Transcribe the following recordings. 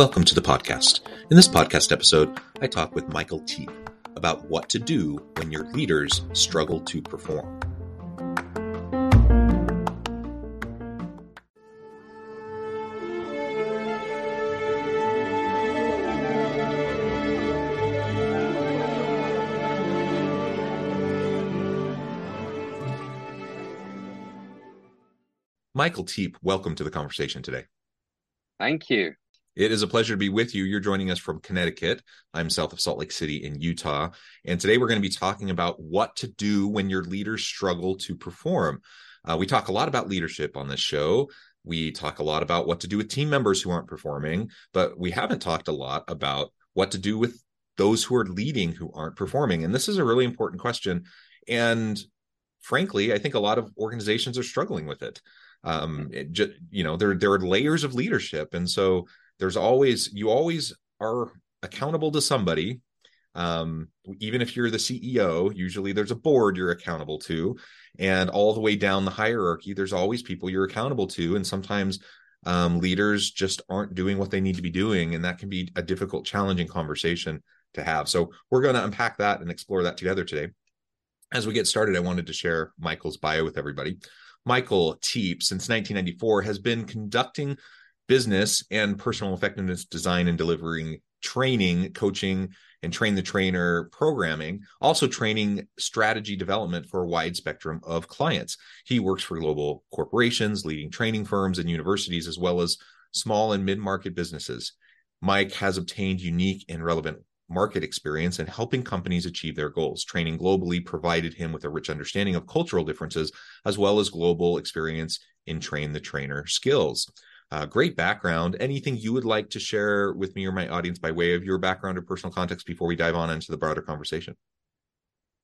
Welcome to the podcast. In this podcast episode, I talk with Michael Teape about what to do when your leaders struggle to perform. Michael Teape, welcome to the conversation today. Thank you. It is a pleasure to be with you. You're joining us from Connecticut. I'm south of Salt Lake City in Utah. And today we're going to be talking about what to do when your leaders struggle to perform. Uh, we talk a lot about leadership on this show. We talk a lot about what to do with team members who aren't performing, but we haven't talked a lot about what to do with those who are leading who aren't performing. And this is a really important question. And frankly, I think a lot of organizations are struggling with it. Um, it just, you know, there there are layers of leadership, and so there's always you always are accountable to somebody. Um, even if you're the ceo usually there's a board you're accountable to. And all the way down the hierarchy there's always people you're accountable to. And sometimes um, leaders just aren't doing what they need to be doing. And that can be a difficult challenging conversation to have. So we're going to unpack that and explore that together today. As we get started i wanted to share michael's bio with everybody. Michael Teape since 1994 has been conducting business and personal effectiveness design and delivering training, coaching, and train the trainer programming, also training strategy development for a wide spectrum of clients. He works for global corporations, leading training firms and universities, as well as small and mid market businesses. Mike has obtained unique and relevant market experience in helping companies achieve their goals. Training globally provided him with a rich understanding of cultural differences, as well as global experience in train the trainer skills. Uh, great background. Anything you would like to share with me or my audience by way of your background or personal context before we dive on into the broader conversation?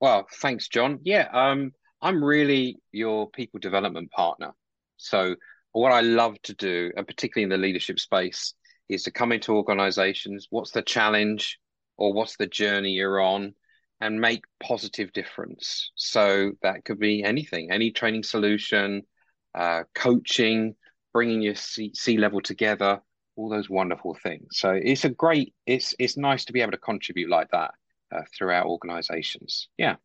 Well, thanks, John. Yeah, um, I'm really your people development partner. So, what I love to do, and particularly in the leadership space, is to come into organizations. What's the challenge or what's the journey you're on? And make positive difference. So that could be anything, any training solution, uh, coaching, bringing your C, level together, all those wonderful things. So it's a great, it's it's nice to be able to contribute like that uh, throughout organizations. Yeah.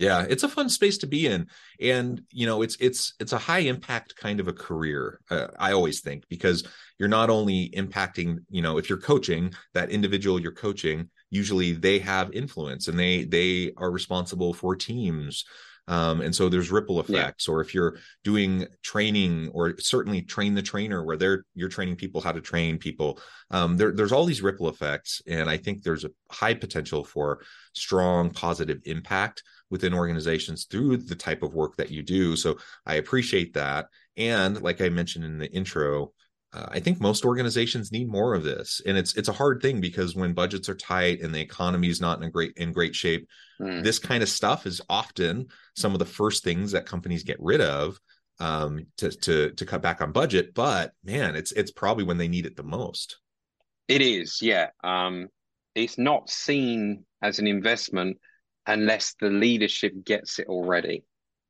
Yeah, it's a fun space to be in, and you know, it's it's it's a high impact kind of a career. Uh, I always think because you're not only impacting, you know, if you're coaching that individual you're coaching, usually they have influence and they they are responsible for teams um, and so there's ripple effects yeah. or if you're doing training or certainly train the trainer where they're you're training people how to train people. Um, there, there's all these ripple effects and i think there's a high potential for strong positive impact within organizations through the type of work that you do. So i appreciate that. And like i mentioned in the intro uh, I think most organizations need more of this, and it's it's a hard thing because when budgets are tight and the economy is not in a great in great shape, mm. this kind of stuff is often some of the first things that companies get rid of um, to to to cut back on budget. But man, it's it's probably when they need it the most. It is, yeah. Um, it's not seen as an investment unless the leadership gets it already.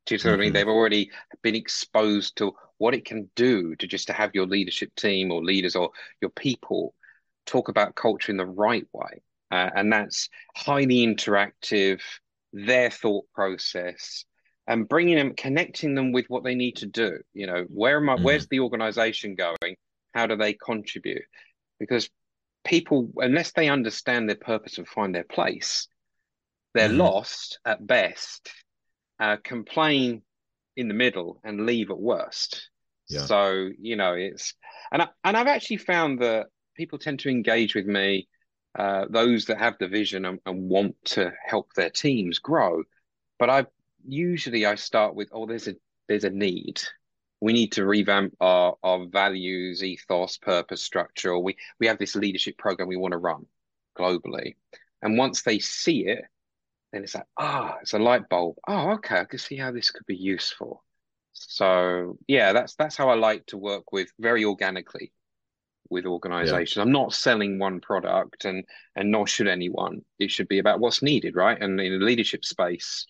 Do you know mm-hmm. what I mean? Mm-hmm. They've already been exposed to what it can do to just to have your leadership team or leaders or your people talk about culture in the right way. Uh, and that's highly interactive, their thought process, and bringing them, connecting them with what they need to do. You know, where am I? Mm-hmm. Where's the organization going? How do they contribute? Because people, unless they understand their purpose and find their place, they're mm-hmm. lost at best. Uh, complain in the middle and leave at worst. Yeah. So you know it's and I, and I've actually found that people tend to engage with me uh, those that have the vision and, and want to help their teams grow. But I usually I start with, oh, there's a there's a need. We need to revamp our our values, ethos, purpose, structure. We we have this leadership program we want to run globally, and once they see it, then it's like, ah, oh, it's a light bulb. Oh, okay, I can see how this could be useful. So yeah, that's that's how I like to work with very organically with organizations. Yeah. I'm not selling one product and and nor should anyone. It should be about what's needed, right? And in the leadership space,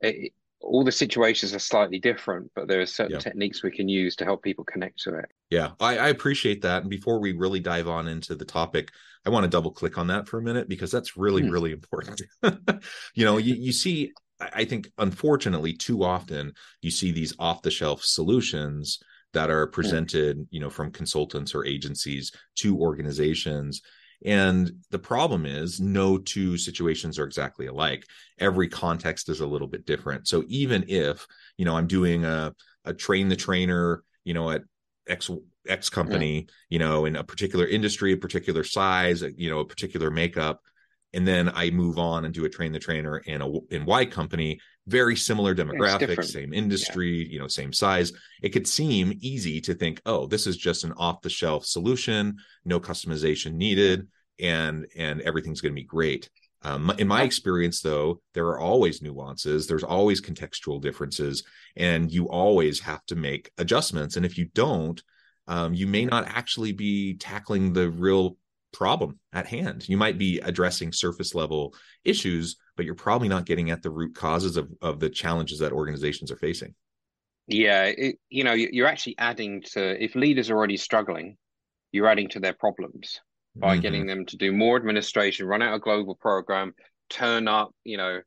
it, all the situations are slightly different, but there are certain yeah. techniques we can use to help people connect to it. Yeah, I, I, appreciate that. And before we really dive on into the topic, I want to double click on that for a minute because that's really, hmm. really important. you know, you, you see, I think, unfortunately, too often you see these off the shelf solutions that are hmm. presented, you know, from consultants or agencies to organizations. And the problem is, no two situations are exactly alike. Every context is a little bit different. So even if, you know, I'm doing a, a train the trainer, you know, at X X company, yeah. you know, in a particular industry, a particular size, you know, a particular makeup, and then I move on and do a train the trainer in a in Y company, very similar demographics, same industry, yeah. you know, same size. It could seem easy to think, oh, this is just an off the shelf solution, no customization needed, and and everything's going to be great. Um, in my experience, though, there are always nuances. There's always contextual differences, and you always have to make adjustments. And if you don't, um, you may not actually be tackling the real problem at hand. You might be addressing surface level issues, but you're probably not getting at the root causes of, of the challenges that organizations are facing. Yeah, it, you know, you're actually adding to if leaders are already struggling, you're adding to their problems by mm-hmm. getting them to do more administration, run out a global program, turn up, you know,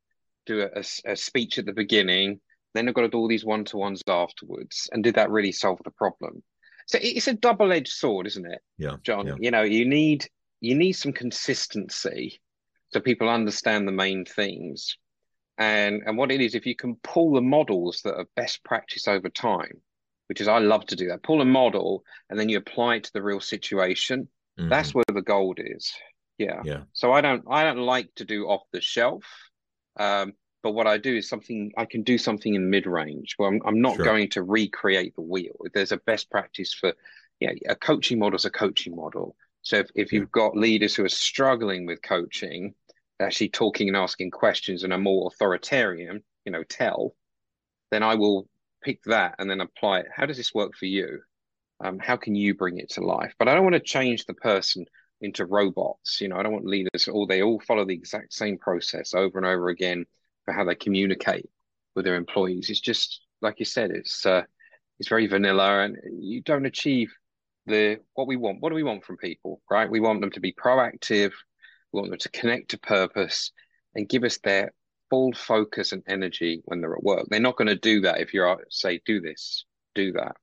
do a, a, a speech at the beginning, then they've got to do all these one to ones afterwards. And did that really solve the problem? So it's a double edged sword, isn't it? Yeah, John. Yeah. You know, you need you need some consistency so people understand the main themes. And and what it is, if you can pull the models that are best practice over time, which is I love to do that, pull a model and then you apply it to the real situation. Mm-hmm. That's where the gold is. Yeah. Yeah. So I don't I don't like to do off the shelf. Um, but what I do is something I can do something in mid range where I'm, I'm not sure. going to recreate the wheel. There's a best practice for, yeah, a coaching model is a coaching model. So if, if you've got leaders who are struggling with coaching, actually talking and asking questions and are more authoritarian, you know, tell, then I will pick that and then apply it. How does this work for you? Um, how can you bring it to life? But I don't want to change the person into robots. You know, I don't want leaders all they all follow the exact same process over and over again for how they communicate with their employees. It's just like you said, it's uh, it's very vanilla, and you don't achieve the what we want. What do we want from people, right? We want them to be proactive. We want them to connect to purpose and give us their full focus and energy when they're at work. They're not going to do that if you're say, do this, do that.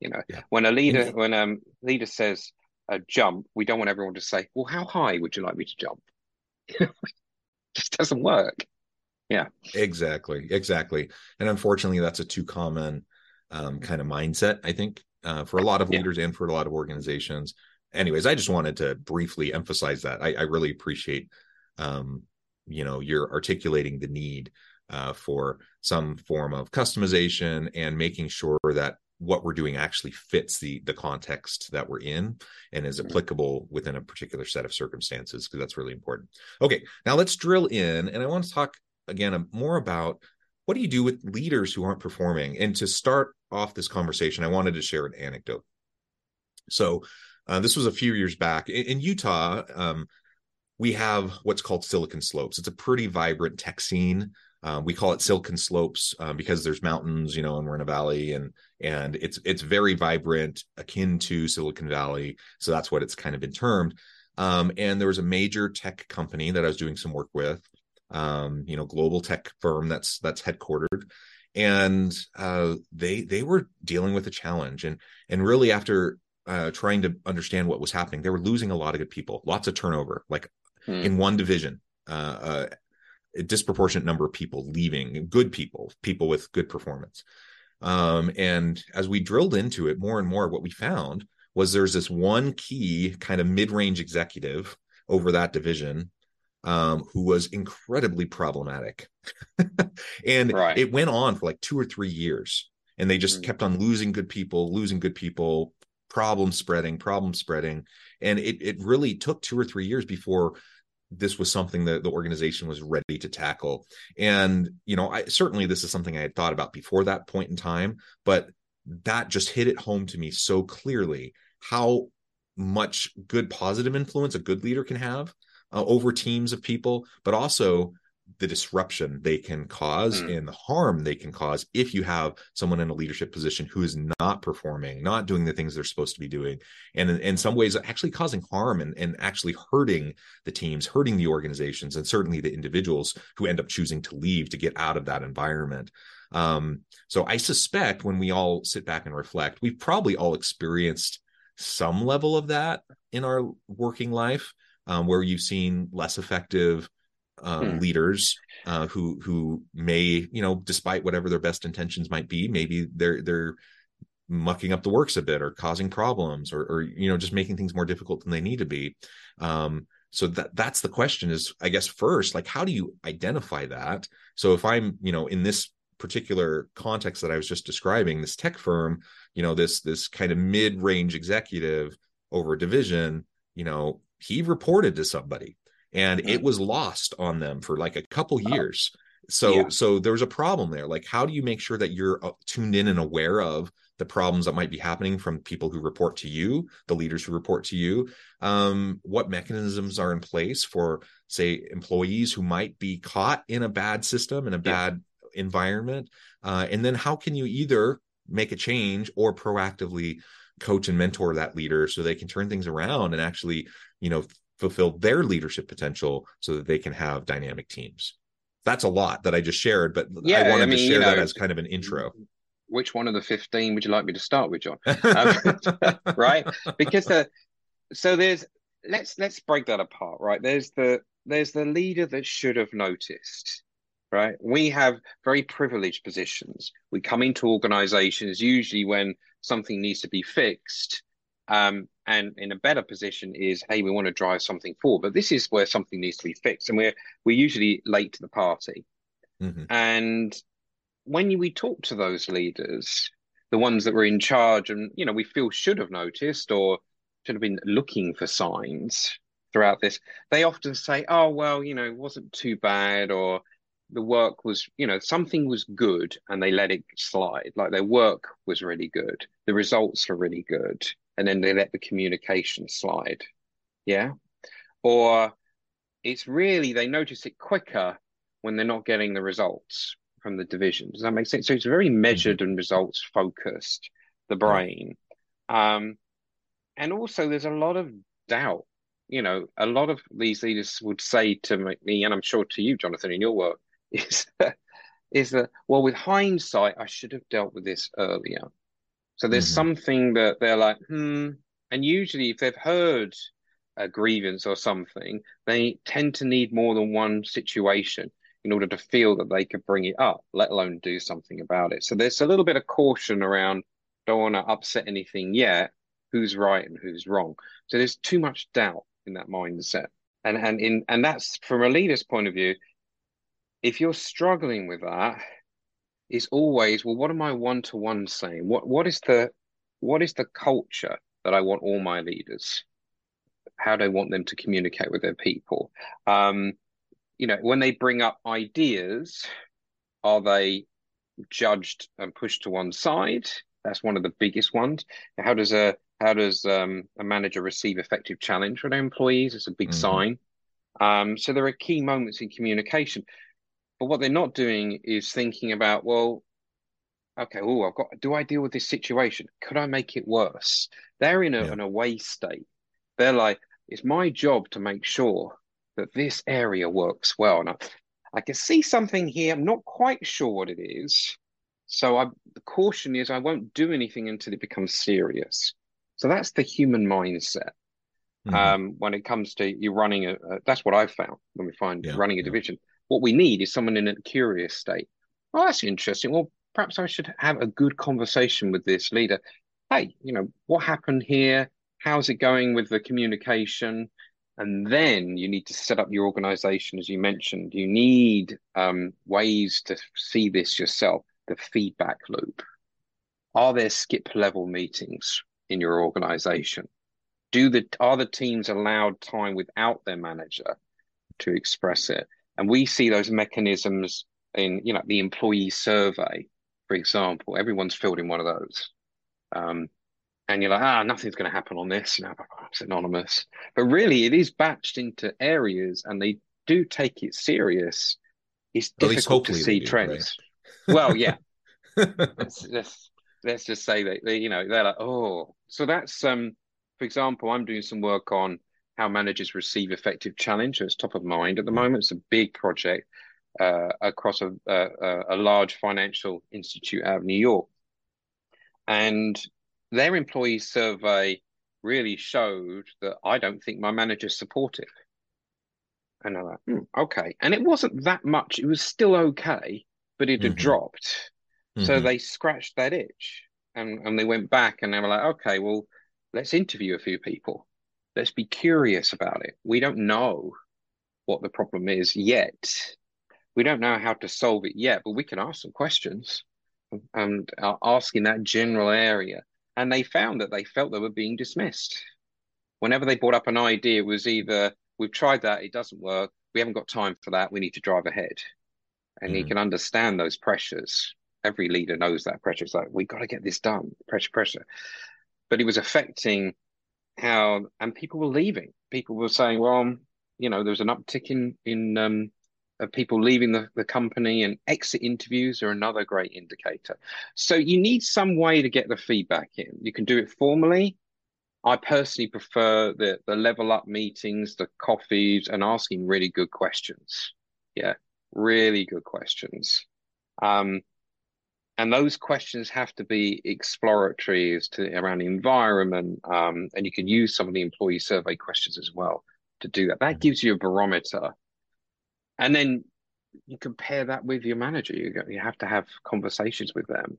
You know, yeah. when a leader when a um, leader says a jump, we don't want everyone to say, "Well, how high would you like me to jump?" it just doesn't work. Yeah. Exactly. Exactly. And unfortunately, that's a too common um, kind of mindset, I think, uh, for a lot of leaders and for a lot of organizations. Anyways, I just wanted to briefly emphasize that. I, I really appreciate, um, you know, you're articulating the need uh, for some form of customization and making sure that what we're doing actually fits the the context that we're in and is mm-hmm. applicable within a particular set of circumstances because that's really important okay now let's drill in and i want to talk again more about what do you do with leaders who aren't performing and to start off this conversation i wanted to share an anecdote so uh, this was a few years back in, in utah um, we have what's called silicon slopes it's a pretty vibrant tech scene um, we call it Silicon Slopes um, because there's mountains, you know, and we're in a valley, and and it's it's very vibrant, akin to Silicon Valley. So that's what it's kind of been termed. Um, and there was a major tech company that I was doing some work with, um, you know, global tech firm that's that's headquartered, and uh, they they were dealing with a challenge, and and really after uh, trying to understand what was happening, they were losing a lot of good people, lots of turnover, like hmm. in one division. Uh, uh a disproportionate number of people leaving, good people, people with good performance. Um, and as we drilled into it more and more, what we found was there's this one key kind of mid-range executive over that division um, who was incredibly problematic. and right. it went on for like two or three years. And they just mm. kept on losing good people, losing good people, problem spreading, problem spreading. And it, it really took two or three years before this was something that the organization was ready to tackle. And, you know, I certainly this is something I had thought about before that point in time, but that just hit it home to me so clearly how much good positive influence a good leader can have uh, over teams of people, but also the disruption they can cause mm. and the harm they can cause if you have someone in a leadership position who is not performing, not doing the things they're supposed to be doing, and in, in some ways actually causing harm and, and actually hurting the teams, hurting the organizations, and certainly the individuals who end up choosing to leave to get out of that environment. Um, so I suspect when we all sit back and reflect, we've probably all experienced some level of that in our working life um, where you've seen less effective um, hmm. leaders uh, who who may you know despite whatever their best intentions might be maybe they're they're mucking up the works a bit or causing problems or or you know just making things more difficult than they need to be um, so that that's the question is i guess first like how do you identify that so if i'm you know in this particular context that i was just describing this tech firm you know this this kind of mid-range executive over a division you know he reported to somebody and mm-hmm. it was lost on them for like a couple oh. years so yeah. so there's a problem there like how do you make sure that you're uh, tuned in and aware of the problems that might be happening from people who report to you the leaders who report to you um, what mechanisms are in place for say employees who might be caught in a bad system in a bad yeah. environment uh, and then how can you either make a change or proactively coach and mentor that leader so they can turn things around and actually you know fulfill their leadership potential so that they can have dynamic teams. That's a lot that i just shared but yeah, i wanted I mean, to share you know, that as kind of an intro. Which one of the 15 would you like me to start with john? Um, right? Because the so there's let's let's break that apart right? There's the there's the leader that should have noticed right? We have very privileged positions. We come into organizations usually when something needs to be fixed um, and in a better position is, hey, we want to drive something forward. But this is where something needs to be fixed, and we're we're usually late to the party. Mm-hmm. And when we talk to those leaders, the ones that were in charge, and you know, we feel should have noticed or should have been looking for signs throughout this, they often say, "Oh, well, you know, it wasn't too bad," or the work was, you know, something was good, and they let it slide. Like their work was really good, the results were really good and then they let the communication slide. Yeah. Or it's really, they notice it quicker when they're not getting the results from the division. Does that make sense? So it's very measured and results focused, the brain. Um, and also, there's a lot of doubt. You know, a lot of these leaders would say to me, and I'm sure to you, Jonathan, in your work, is that, is that well, with hindsight, I should have dealt with this earlier. So there's mm-hmm. something that they're like, hmm. And usually, if they've heard a grievance or something, they tend to need more than one situation in order to feel that they could bring it up, let alone do something about it. So there's a little bit of caution around don't want to upset anything yet. Who's right and who's wrong? So there's too much doubt in that mindset. And and in and that's from a leader's point of view, if you're struggling with that, is always, well, what am I one to one saying? What what is the what is the culture that I want all my leaders? How do I want them to communicate with their people? Um, you know, when they bring up ideas, are they judged and pushed to one side? That's one of the biggest ones. How does a how does um, a manager receive effective challenge from their employees? It's a big mm-hmm. sign. Um, so there are key moments in communication. But what they're not doing is thinking about, well, okay, oh, I've got, do I deal with this situation? Could I make it worse? They're in a, yeah. an away state. They're like, it's my job to make sure that this area works well. And I, I can see something here. I'm not quite sure what it is. So I, the caution is I won't do anything until it becomes serious. So that's the human mindset. Mm-hmm. Um, when it comes to you running a, that's what I've found when we find yeah, running a yeah. division. What we need is someone in a curious state. Oh, that's interesting. Well, perhaps I should have a good conversation with this leader. Hey, you know, what happened here? How's it going with the communication? And then you need to set up your organization, as you mentioned. You need um, ways to see this yourself, the feedback loop. Are there skip level meetings in your organization? Do the are the teams allowed time without their manager to express it? And we see those mechanisms in, you know, the employee survey, for example. Everyone's filled in one of those. Um, and you're like, ah, nothing's going to happen on this. You know, it's anonymous. But really, it is batched into areas, and they do take it serious. It's difficult to see do, trends. Right? Well, yeah. let's, let's, let's just say that they, you know they're like, oh, so that's um, for example, I'm doing some work on how managers receive effective challenge. So It's top of mind at the mm. moment. It's a big project uh, across a, a, a large financial institute out of New York, and their employee survey really showed that I don't think my manager's supportive. And I'm like, hmm, okay. And it wasn't that much. It was still okay, but it had mm-hmm. dropped. Mm-hmm. So they scratched that itch and, and they went back and they were like, okay, well, let's interview a few people. Let's be curious about it. We don't know what the problem is yet. We don't know how to solve it yet, but we can ask some questions and uh, ask in that general area and they found that they felt they were being dismissed. Whenever they brought up an idea, it was either we've tried that, it doesn't work, we haven't got time for that, we need to drive ahead. And mm. you can understand those pressures. Every leader knows that pressure. It's like, we've got to get this done, pressure, pressure. But it was affecting how, and people were leaving. People were saying, well, you know, there was an uptick in, in um, of people leaving the, the company and exit interviews are another great indicator. So you need some way to get the feedback in. You can do it formally. I personally prefer the, the level up meetings, the coffees, and asking really good questions. Yeah, really good questions. Um, and those questions have to be exploratory as to around the environment. Um, and you can use some of the employee survey questions as well to do that. That mm-hmm. gives you a barometer and then you compare that with your manager. You you have to have conversations with them.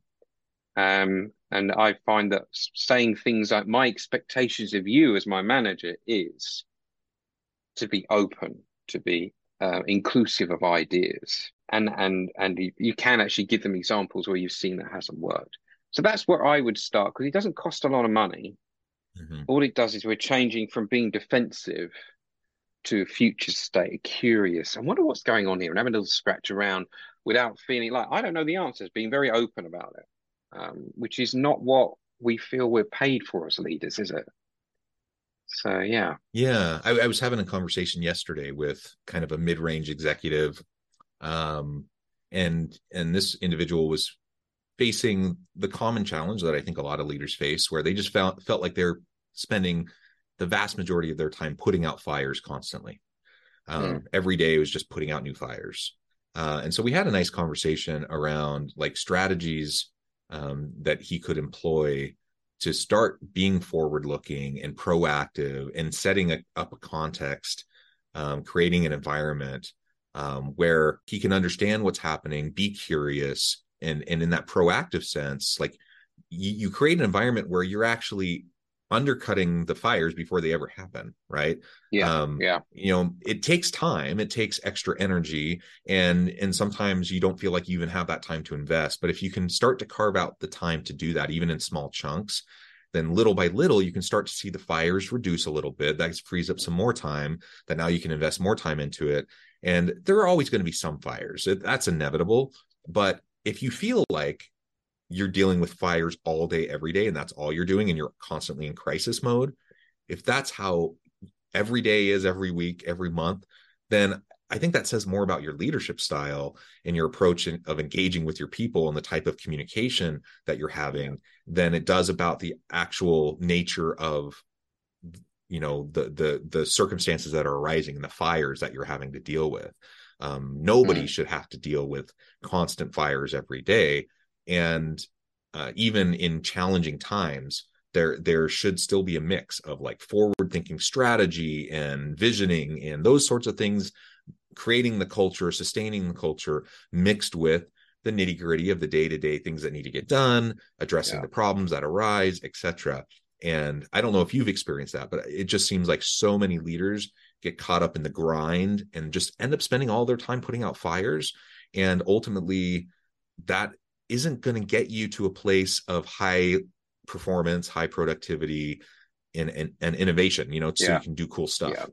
Um, and I find that saying things like my expectations of you as my manager is to be open, to be uh, inclusive of ideas, and and and you, you can actually give them examples where you've seen that hasn't worked. So that's where I would start because it doesn't cost a lot of money. Mm-hmm. All it does is we're changing from being defensive to a future state, curious, I wonder what's going on here, and having a little scratch around without feeling like I don't know the answers, being very open about it, um, which is not what we feel we're paid for as leaders, is it? So yeah, yeah. I, I was having a conversation yesterday with kind of a mid-range executive, um, and and this individual was facing the common challenge that I think a lot of leaders face, where they just felt felt like they're spending the vast majority of their time putting out fires constantly. Um, mm. Every day was just putting out new fires. Uh, and so we had a nice conversation around like strategies um, that he could employ to start being forward looking and proactive and setting a, up a context, um, creating an environment um, where he can understand what's happening, be curious, and and in that proactive sense, like you, you create an environment where you're actually undercutting the fires before they ever happen right? Yeah um yeah. you know it takes time it takes extra energy and and sometimes you don't feel like you even have that time to invest but if you can start to carve out the time to do that even in small chunks then little by little you can start to see the fires reduce a little bit that frees up some more time that now you can invest more time into it and there are always going to be some fires that's inevitable but if you feel like you're dealing with fires all day every day and that's all you're doing and you're constantly in crisis mode if that's how every day is every week every month then i think that says more about your leadership style and your approach of engaging with your people and the type of communication that you're having than it does about the actual nature of you know the the the circumstances that are arising and the fires that you're having to deal with um, nobody mm. should have to deal with constant fires every day and uh, even in challenging times there there should still be a mix of like forward thinking strategy and visioning and those sorts of things creating the culture sustaining the culture mixed with the nitty gritty of the day to day things that need to get done addressing yeah. the problems that arise etc and i don't know if you've experienced that but it just seems like so many leaders get caught up in the grind and just end up spending all their time putting out fires and ultimately that isn't going to get you to a place of high performance high productivity and and, and innovation you know so yeah. you can do cool stuff yeah.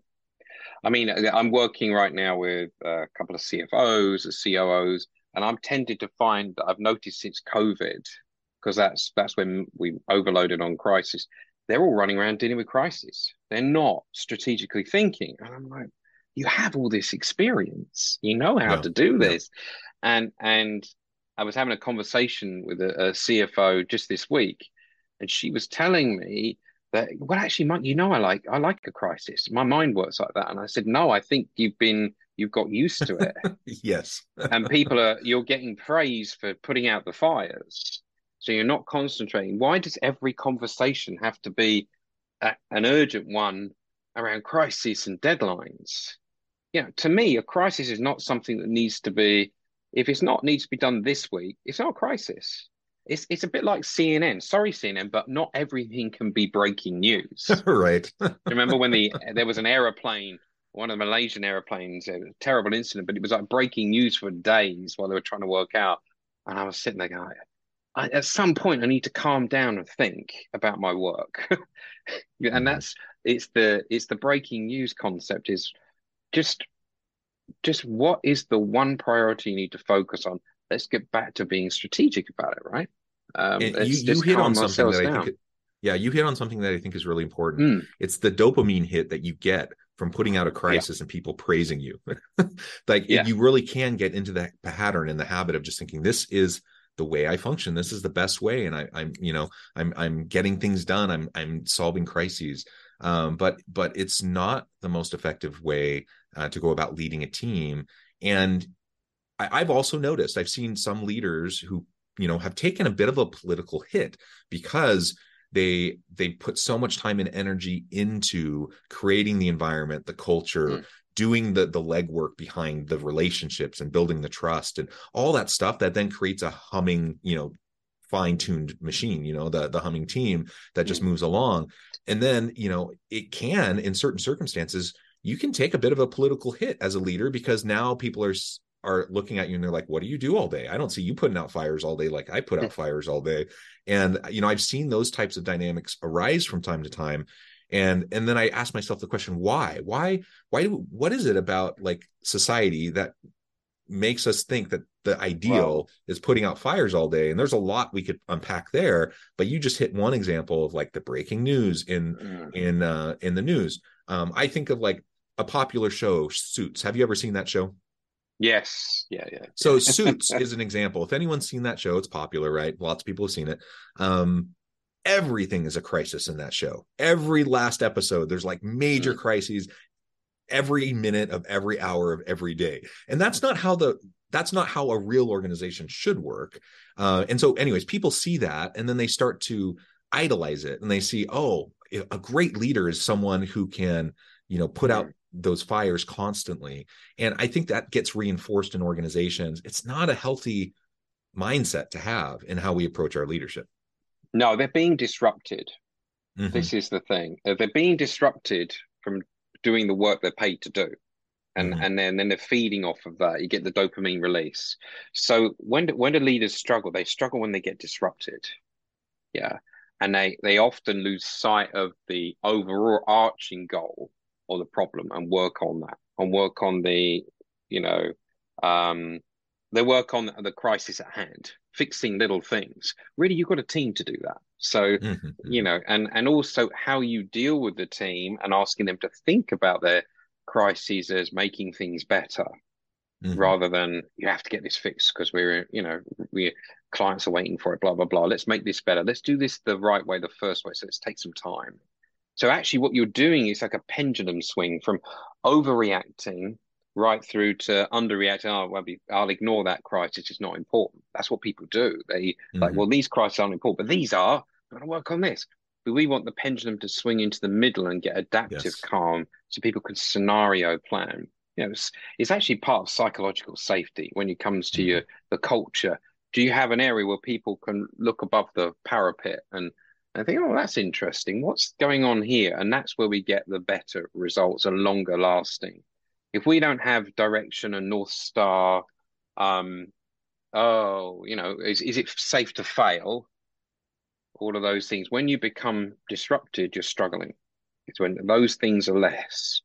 i mean uh, i'm working right now with a couple of cfos coos and i'm tended to find that i've noticed since covid because that's that's when we overloaded on crisis they're all running around dealing with crisis they're not strategically thinking and i'm like you have all this experience you know how yeah. to do this and and i was having a conversation with a, a cfo just this week and she was telling me that well actually Mike, you know I like I like a crisis. My mind works like that. And I said, No, I think you've been you've got used to it. yes. and people are you're getting praise for putting out the fires. So you're not concentrating. Why does every conversation have to be a, an urgent one around crisis and deadlines? You know, to me, a crisis is not something that needs to be if it's not needs to be done this week, it's not a crisis. It's it's a bit like CNN. Sorry, CNN, but not everything can be breaking news. right. Remember when the there was an aeroplane, one of the Malaysian airplanes, a terrible incident, but it was like breaking news for days while they were trying to work out. And I was sitting there going, I, at some point, I need to calm down and think about my work. and mm-hmm. that's it's the it's the breaking news concept is just just what is the one priority you need to focus on let's get back to being strategic about it, right? Um, you, you hit on something that I think, yeah, you hit on something that I think is really important. Mm. It's the dopamine hit that you get from putting out a crisis yeah. and people praising you. like yeah. you really can get into that pattern and the habit of just thinking this is the way I function. This is the best way, and I, am you know, I'm I'm getting things done. I'm I'm solving crises. Um, but but it's not the most effective way uh, to go about leading a team. And I, I've also noticed I've seen some leaders who you know have taken a bit of a political hit because they they put so much time and energy into creating the environment the culture mm. doing the the legwork behind the relationships and building the trust and all that stuff that then creates a humming you know fine-tuned machine you know the the humming team that just mm. moves along and then you know it can in certain circumstances you can take a bit of a political hit as a leader because now people are are looking at you and they're like, what do you do all day? I don't see you putting out fires all day like I put out fires all day. And you know, I've seen those types of dynamics arise from time to time. And and then I ask myself the question, why? Why, why do what is it about like society that makes us think that the ideal is putting out fires all day and there's a lot we could unpack there but you just hit one example of like the breaking news in mm. in uh in the news um i think of like a popular show suits have you ever seen that show Yes. Yeah. Yeah. So Suits is an example. If anyone's seen that show, it's popular, right? Lots of people have seen it. Um, everything is a crisis in that show. Every last episode, there's like major mm. crises every minute of every hour of every day. And that's not how the that's not how a real organization should work. Uh, and so, anyways, people see that and then they start to idolize it and they see, oh, a great leader is someone who can, you know, put out mm those fires constantly. And i think that gets reinforced in organizations. It's not a healthy mindset to have in how we approach our leadership. No they're being disrupted. Mm-hmm. this is the thing. Uh, they're being disrupted from doing the work they're paid to do. And mm-hmm. and then then they're feeding off of that. You get the dopamine release. So when when do leaders struggle? They struggle when they get disrupted. Yeah. And they they often lose sight of the overall arching goal or the problem and work on that and work on the you know um they work on the crisis at hand fixing little things really you've got a team to do that so mm-hmm. mm-hmm. you know and and also how you deal with the team and asking them to think about their crises as making things better mm-hmm. rather than you have to get this fixed because we're you know we clients are waiting for it blah blah blah let's make this better let's do this the right way the first way so let's take some time so actually, what you're doing is like a pendulum swing from overreacting right through to underreacting. Oh, well, I'll ignore that crisis. It's not important. That's what people do. They mm-hmm. like, well, these crises aren't important, but these are. I'm going to work on this. But we want the pendulum to swing into the middle and get adaptive yes. calm, so people can scenario plan. You know, it's, it's actually part of psychological safety when it comes to mm-hmm. your the culture. Do you have an area where people can look above the parapet and I think, oh, that's interesting. What's going on here? And that's where we get the better results and longer lasting. If we don't have direction and North Star, um, oh, you know, is, is it safe to fail? All of those things. When you become disrupted, you're struggling. It's when those things are less.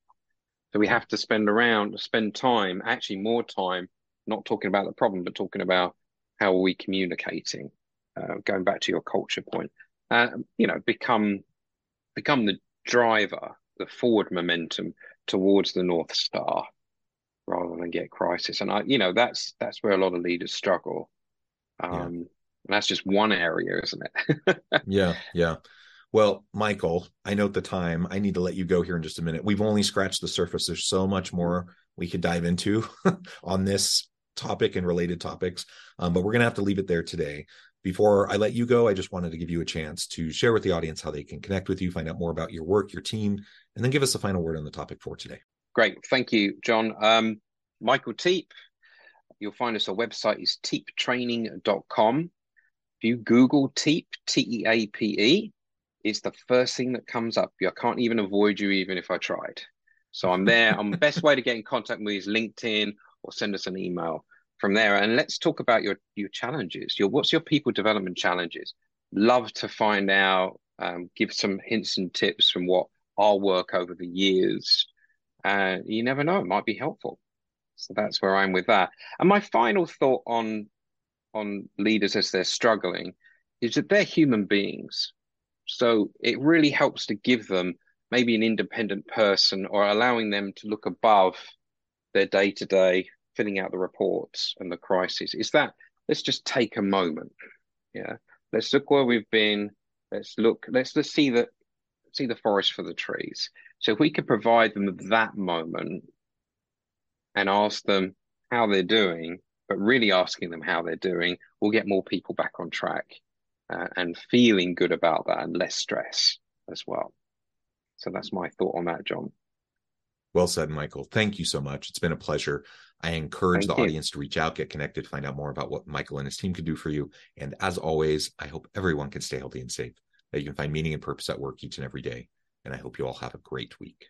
So we have to spend around, spend time, actually more time, not talking about the problem, but talking about how are we communicating. Uh, going back to your culture point, uh, you know, become become the driver, the forward momentum towards the north star, rather than get crisis. And I, you know, that's that's where a lot of leaders struggle. Um, yeah. And that's just one area, isn't it? yeah, yeah. Well, Michael, I note the time. I need to let you go here in just a minute. We've only scratched the surface. There's so much more we could dive into on this topic and related topics, um, but we're going to have to leave it there today. Before I let you go, I just wanted to give you a chance to share with the audience how they can connect with you, find out more about your work, your team, and then give us a final word on the topic for today. Great. Thank you, John. Um, Michael Teape, You'll find us, our website is teapetraining.com. If you Google Teape, T E A P E, it's the first thing that comes up. I can't even avoid you, even if I tried. So I'm there. I'm the best way to get in contact with me is LinkedIn or send us an email from there. And let's talk about your your challenges. Your what's your people development challenges? Love to find out. Um, give some hints and tips from what our work over the years. Uh, you never know, it might be helpful. So that's where I'm with that. And my final thought on on leaders as they're struggling is that they're human beings so it really helps to give them maybe an independent person or allowing them to look above their day to day, filling out the reports and the crisis. Is that let's just take a moment. Yeah. Let's look where we've been. Let's look, let's let's see the see the forest for the trees. So if we could provide them that moment and ask them how they're doing, but really asking them how they're doing, we'll get more people back on track uh, and feeling good about that and less stress as well. So that's my thought on that, John. Well said, Michael. Thank you so much. It's been a pleasure. I encourage Thank the you. audience to reach out, get connected, find out more about what Michael and his team can do for you. And as always, I hope everyone can stay healthy and safe, that you can find meaning and purpose at work each and every day. And I hope you all have a great week.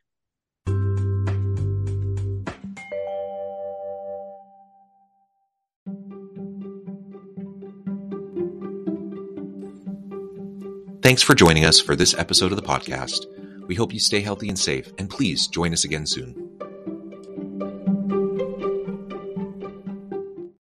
Thanks for joining us for this episode of the podcast. We hope you stay healthy and safe, and please join us again soon.